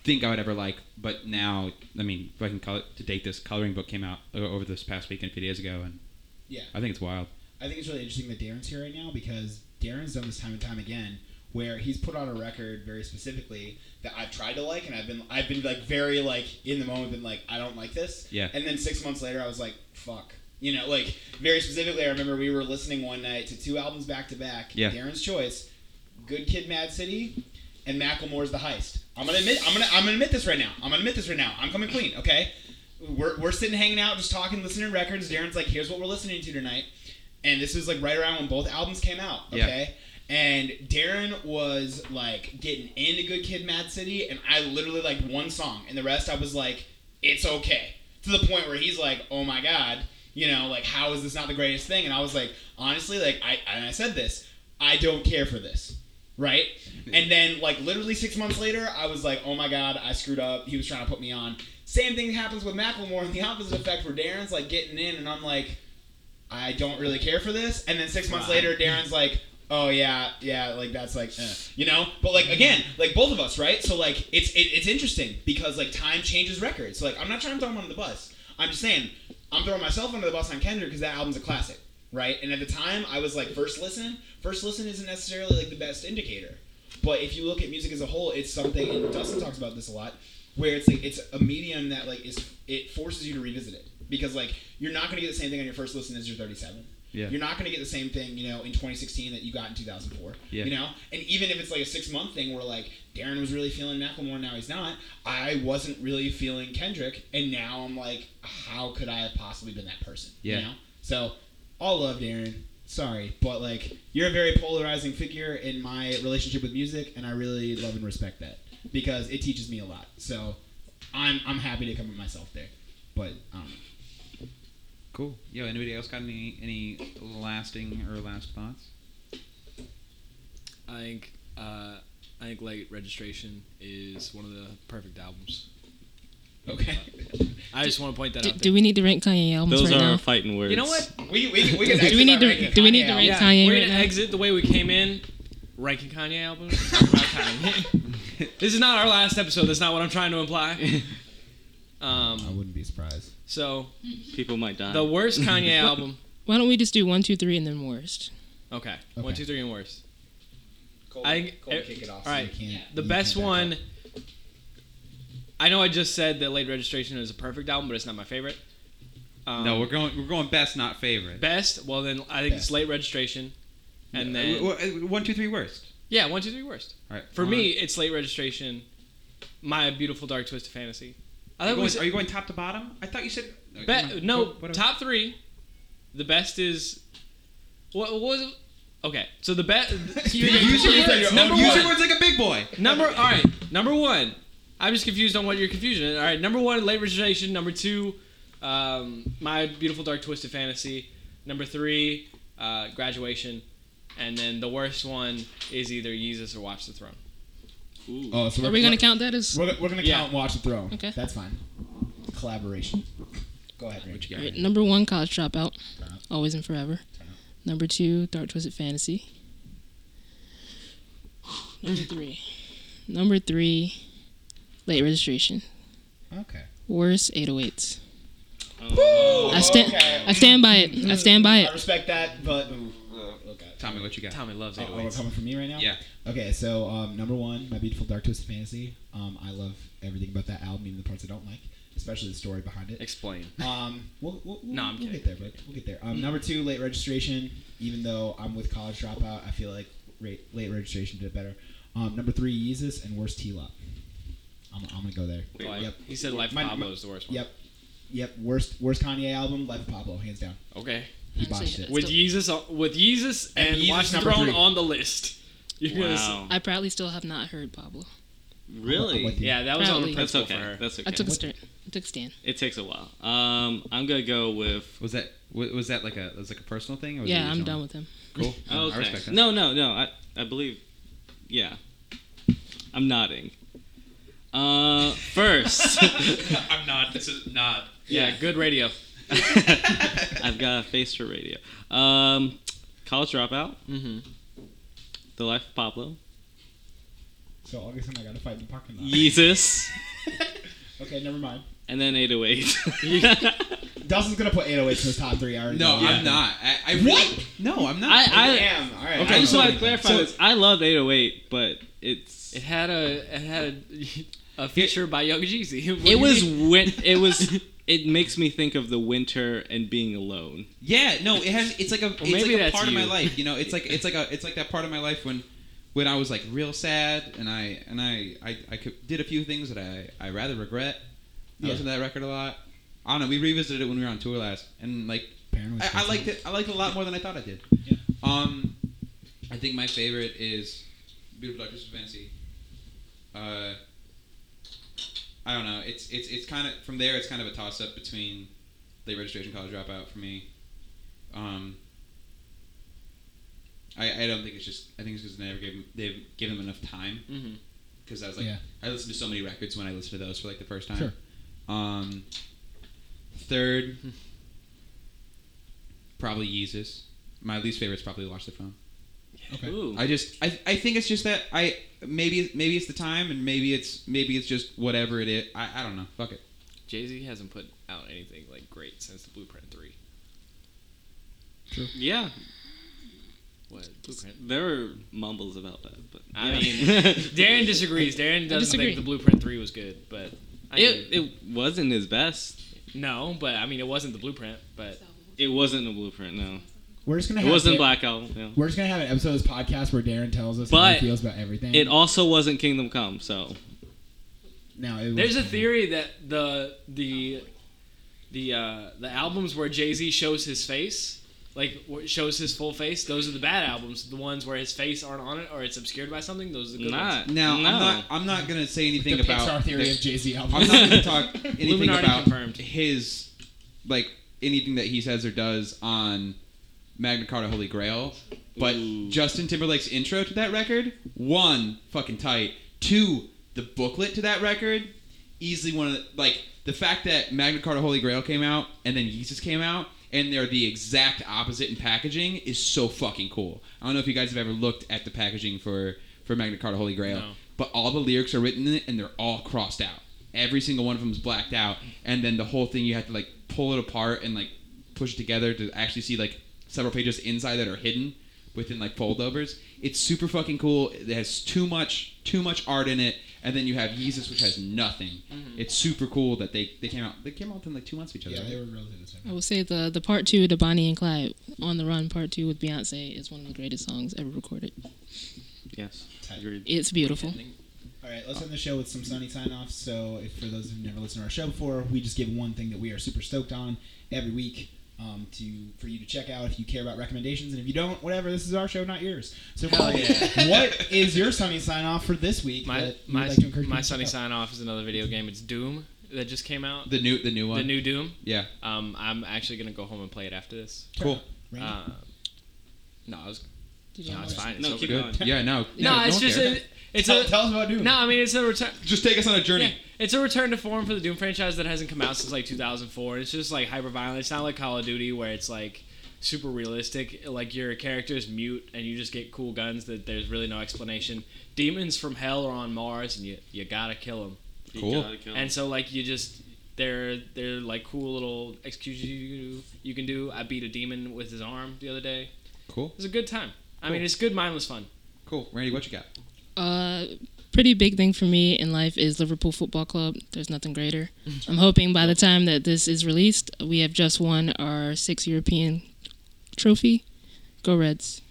think I would ever like, but now I mean, if I can call it to date, this coloring book came out uh, over this past weekend, a few days ago, and Yeah. I think it's wild. I think it's really interesting that Darren's here right now because Darren's done this time and time again where he's put on a record very specifically that I've tried to like and I've been I've been like very like in the moment been like I don't like this. Yeah. And then six months later I was like, fuck. You know, like very specifically I remember we were listening one night to two albums back to back. Yeah. Darren's choice, Good Kid Mad City and Macklemore's The Heist. I'm gonna admit I'm gonna I'm gonna admit this right now. I'm gonna admit this right now. I'm coming clean, okay? We're, we're sitting hanging out, just talking, listening to records. Darren's like, here's what we're listening to tonight and this was like right around when both albums came out. Yeah. And Darren was like getting into Good Kid, Mad City, and I literally like one song, and the rest I was like, it's okay. To the point where he's like, oh my god, you know, like how is this not the greatest thing? And I was like, honestly, like I and I said this, I don't care for this. right? And then like literally six months later, I was like, oh my god, I screwed up. He was trying to put me on. Same thing happens with Macklemore, and the opposite effect where Darren's like getting in, and I'm like, I don't really care for this. And then six months later, Darren's like, oh yeah, yeah, like that's like, eh, you know. But like again, like both of us, right? So like it's it, it's interesting because like time changes records. Like I'm not trying to throw him under the bus. I'm just saying I'm throwing myself under the bus on Kendrick because that album's a classic, right? And at the time, I was like first listen. First listen isn't necessarily like the best indicator. But if you look at music as a whole, it's something, and Dustin talks about this a lot, where it's like it's a medium that like is it forces you to revisit it because like you're not going to get the same thing on your first listen as your 37. Yeah. You're not going to get the same thing, you know, in 2016 that you got in 2004. Yeah. You know, and even if it's like a six month thing where like Darren was really feeling Macklemore, now he's not. I wasn't really feeling Kendrick, and now I'm like, how could I have possibly been that person? Yeah. You know. So, all love, Darren. Sorry, but like you're a very polarizing figure in my relationship with music, and I really love and respect that because it teaches me a lot. So, I'm I'm happy to come at myself there. But um, Cool. Yo, anybody else got any any lasting or last thoughts? I think uh, I think Late Registration is one of the perfect albums. okay, I just want to point that Do, out. do we need to rank Kanye albums Those right are now? fighting words. You know what? we we we can Do we need to- exit do we need to out. rank Yeah, Kanye we're gonna now? exit the way we came in, ranking Kanye albums. Kanye. this is not our last episode. That's not what I'm trying to imply. I Um, wouldn't be surprised. So People might die. the worst Kanye album. Why don't we just do one, two, three, and then worst? Okay, Okay. one, two, three, and worst. Cole, I- Cole, eh, kick it off. all right, So you can't, The you best can't one. up. I know I just said that Late Registration is a perfect album, but it's not my favorite. Um, no, we're going we're going best, not favorite. best. Well, then I think it's Late Registration, and Uh, then w- w- one, two, three, worst. yeah, one, two, three, worst. All right. For uh, me, it's Late Registration, My Beautiful Dark Twisted Fantasy. I are you, thought we going, said, are you going top to bottom? I thought you said. Be- no, what- what- top three. The best is what, what was it? Okay, so the best. Use your Use words. your Number own Use your words. like a big boy. number. All right, number one. I'm just confused on what your confusion is. All right, number one, Late Registration. Number two, um, My Beautiful Dark Twisted Fantasy. Number three, uh, Graduation. And then the worst one is either Yeezus or Watch the Throne. Ooh. Oh, so Are we gonna count that as? We're, we're gonna Yeah. count Watch the Throne. Okay. That's fine. Collaboration. Go ahead, What Rich. you got? right, number one, College Dropout, Turn. Always and Forever. Turn. Number two, Dark Twisted Fantasy. Number three, number three, Late Registration. Okay. Worst 808s. Oh. I stand. okay. I stand by it. I stand by I it. respect that, but okay. Tommy, what you got? Tommy loves Oh, oh, 808s. coming from me right now? Yeah. Okay, so um, number one, My Beautiful Dark Twisted Fantasy. Um, I love everything about that album, even the parts I don't like, especially the story behind it. Explain. Um, we'll, we'll, we'll, No, I'm we'll kidding. get there, but we'll get there. Um, number two, late registration. Even though I'm with college dropout, I feel like rate, late registration did better. Um, number three, Yeezus, and worst TLOP. I'm, I'm gonna go there. Wait, Like, Yep. He said Life of My- Pablo my- is the worst one. Yep, yep. Worst worst Kanye album, Life of Pablo, hands down. Okay. He Honestly, botched it. With Yeezus, on- with Yeezus and, And Yeezus Watch the Throne three. on the list. You're Wow. I proudly still have not heard Pablo. Really? Yeah, that was on Proudly. the That's principle okay. for her. That's okay. I took a stand. I took a stand. It takes a while. Um, I'm gonna go with. Was that was that like a was like a personal thing? Or was Yeah, I'm done with him. Cool. Oh, I okay. respect that. No, no, no. I, I believe. Yeah. I'm nodding. Uh, first. I'm not. This is not. Yeah, good radio. I've got a face for radio. Um, college dropout. Mm-hmm. The life of Pablo. So August and I gotta fight in the parking lot. Jesus. Okay, never mind. and then 808. Dustin's gonna put 808 in his top three. I already No, know. I'm not. I, I what? No, I'm not. I- I- Damn. All right. okay, I just want to clarify anything. this. I love 808, but it's. It had a it had a, a feature by Young Jeezy. What It was mean? win- It was. It makes me think of the winter and being alone. Yeah, no, it has. It's like a. it's maybe like a that's part of my life. You know, it's like it's like a. It's like that part of my life when, when I was like real sad and I and I I, I could, did a few things that I I rather regret. I Yeah. listened to that record a lot. I don't know. We revisited it when we were on tour last, and like Paranoid I, I liked it. I liked it a lot more than I thought I did. Yeah. Um, I think my favorite is Beautiful Dark Twisted Fantasy. Uh, I don't know. It's it's it's kind of from there. It's kind of a toss up between late registration, college dropout for me. Um, I, I don't think it's just. I think it's because they never gave him, they've given him enough time. Mm-hmm. Because I was like, Yeah. I listened to so many records when I listened to those for like the first time. Sure. Um, third, probably Yeezus. My least favorite is probably Watch the Phone. Okay. Ooh. I just I, I think it's just that I maybe maybe it's the time and maybe it's maybe it's just whatever it is. I, I don't know. Fuck it. Jay Z hasn't put out anything like great since the Blueprint Three. True. Yeah, What Blueprint? there were mumbles about that, but I yeah. mean, Darren disagrees. Darren doesn't disagree. think the Blueprint Three was good, but I it mean, it wasn't his best. no, but I mean, it wasn't the Blueprint. But It wasn't a blueprint. No, We're just gonna. it Have wasn't Dar- Black Album. Yeah. We're just gonna have an episode of this podcast where Darren tells us how But he feels about everything. It also wasn't Kingdom Come. So no, it was, there's a theory that the the the uh, the albums where Jay Z shows his face, like where- shows his full face, those are the bad albums. The ones where his face aren't on it or it's obscured by something, those are the good ones. not Now no. I'm not I'm not gonna say the anything Pixar about theory the- of Jay Z I'm albums. not gonna talk anything Illuminati about confirmed. his like anything that he says or does on Magna Carta Holy Grail. But Ooh. Justin Timberlake's intro to that record, one, fucking tight. Two, the booklet to that record, easily one of the, like the fact that Magna Carta Holy Grail came out and then Yeezus came out and they're the exact opposite in packaging is so fucking cool. I don't know if you guys have ever looked at the packaging for for Magna Carta Holy Grail, No. but all the lyrics are written in it and they're all crossed out. Every single one of them is blacked out, and then the whole thing you have to like pull it apart and like push it together to actually see like several pages inside that are hidden within like foldovers. It's super fucking cool. It has too much too much art in it, and then you have Yeezus, which has nothing. Mm-hmm. It's super cool that they, they came out. They came out within like two months of each other. yeah, right? they were relatively the same. I will say the the part two to Bonnie and Clyde on the Run part two with Beyonce is one of the greatest songs ever recorded. yes, agreed. It's beautiful. All right, let's end the show with some sunny sign offs. So, if for those who've never listened to our show before, we just give one thing that we are super stoked on every week um, to for you to check out if you care about recommendations, and if you don't, whatever. This is our show, not yours. So, Hell Paul, yeah. what is your sunny sign off for this week? My that you would my like my sunny sign off is another video game. It's Doom that just came out. The new the new one. The new Doom. yeah. Um, I'm actually gonna go home and play it after this. Cool. Randy? Uh, no, I was. Did you No, it's fine. It's No, keep Good. going. Yeah. No. No, yeah, it's just care. A, it's tell, a tell us about Doom. no. I mean, it's a return. just take us on a journey. Yeah, it's a return to form for the Doom franchise that hasn't come out since like 2004. It's just like hyper violent. It's not like Call of Duty where it's like super realistic. Like your character is mute and you just get cool guns that there's really no explanation. Demons from hell are on Mars and you you gotta kill them. Cool. gotta kill And so like you just they're they're like cool little executions you, you can do. I beat a demon with his arm the other day. Cool. It was a good time. I mean, it's good mindless fun. Cool. Randy, what you got? Uh, pretty big thing for me in life is Liverpool Football Club. There's nothing greater. I'm hoping by the time that this is released, we have just won our sixth European trophy. Go Reds!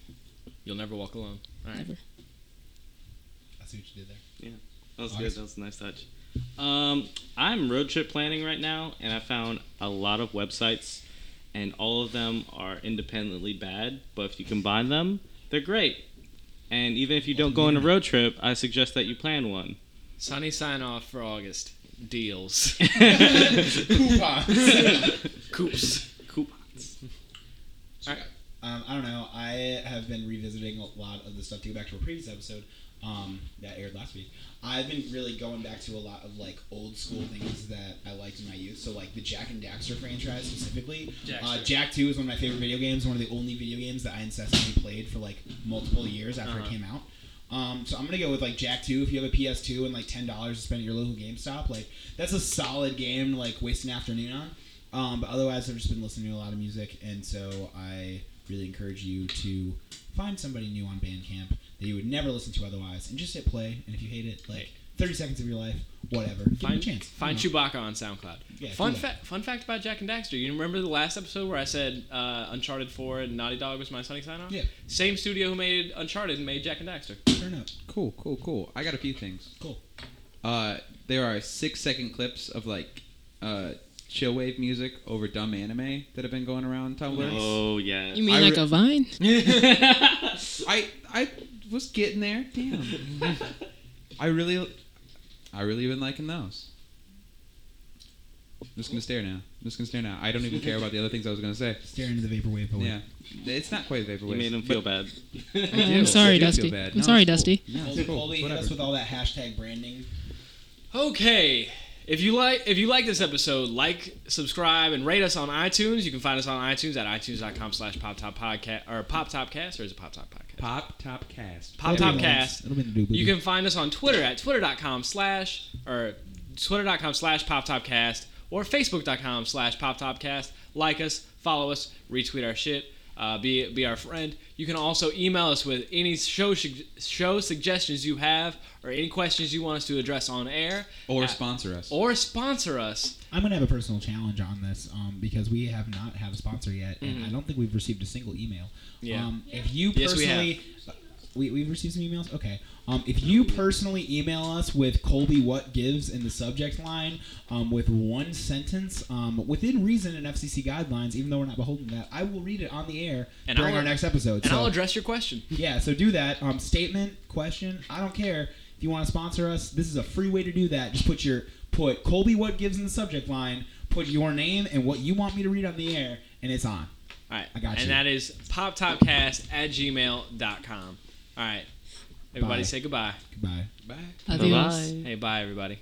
You'll never walk alone. All right. Never. I see what you did there. Yeah, that was August? good. That was a nice touch. Um, I'm road trip planning right now, and I found a lot of websites, and all of them are independently bad. But if you combine them, they're great. And even if you don't go on a road trip, I suggest that you plan one. Sunny sign off for August. Deals. Coupons. Coops. Coupons. Um, I don't know. I have been revisiting a lot of the stuff to go back to a previous episode um, that aired last week. I've been really going back to a lot of like old school things that I liked in my youth. So like the Jak and Daxter franchise specifically. Uh, Jak Two is one of my favorite video games. One of the only video games that I incessantly played for like multiple years after it Uh-huh. came out. Um, so I'm gonna go with like Jak Two. If you have a PS2 and like ten dollars to spend at your local GameStop, like that's a solid game to like waste an afternoon on. Um, but otherwise, I've just been listening to a lot of music, and so I really encourage you to find somebody new on Bandcamp that you would never listen to otherwise, and just hit play. And if you hate it, like 30 seconds of your life, whatever, give them a Find, chance. find You know. Chewbacca on SoundCloud. Yeah, fun fact. Fun fact about Jak and Daxter. You remember the last episode where I said uh, Uncharted 4 and Naughty Dog was my Sunny sign off? Yeah. Same studio who made Uncharted made Jak and Daxter. Turn up. Cool. Cool. Cool. I got a few things. Cool. Uh, there are six second clips of like uh, chill wave music over dumb anime that have been going around Tumblr. Oh yeah. You mean I like re- a vine? I I was getting there. Damn. I really I really been liking those. I'm just gonna stare now. I'm just gonna stare now. I don't even care about the other things I was gonna say. Stare into the vaporwave. poet. Yeah, it's not quite vaporwave. You made him feel bad. I I'm do. sorry, I do feel Dusty. I'm sorry, it's cool. Dusty. No, it's cool. Colby, It's hit us whatever. with all that hashtag branding. Okay. If you like if you like this episode, like, subscribe, and rate us on iTunes. You can find us on iTunes at itunes.com slash pop top podcast or pop top cast or is it pop top podcast? Pop Top Cast. Pop top be in the links. cast. It'll be the doobly You can find us on Twitter at twitter.com slash or twitter.com slash pop top cast or facebook.com slash pop top cast. Like us, follow us, retweet our shit. Uh, be be our friend. You can also email us with any show show suggestions you have or any questions you want us to address on air Or at- sponsor us. or sponsor us. I'm gonna have a personal challenge on this um, because we have not had a sponsor yet, and Mhm. I don't think we've received a single email. Yeah. Um, if you Yes, we personally, we we, we've received some emails. Okay. Um, if you personally email us with Colby what gives in the subject line, um, with one sentence, um, within reason and FCC guidelines, even though we're not beholden to that, I will read it on the air And during I'll- our next episode. And so, I'll address your question. yeah, so do that. Um, statement, question. I don't care if you want to sponsor us. This is a free way to do that. Just put your put Colby what gives in the subject line. Put your name and what you want me to read on the air, and it's on. All right. I got and you. And that is poptopcast at gmail.com. All right. Everybody bye. say goodbye. Goodbye. Bye. Adios. Bye. Hey, bye, everybody.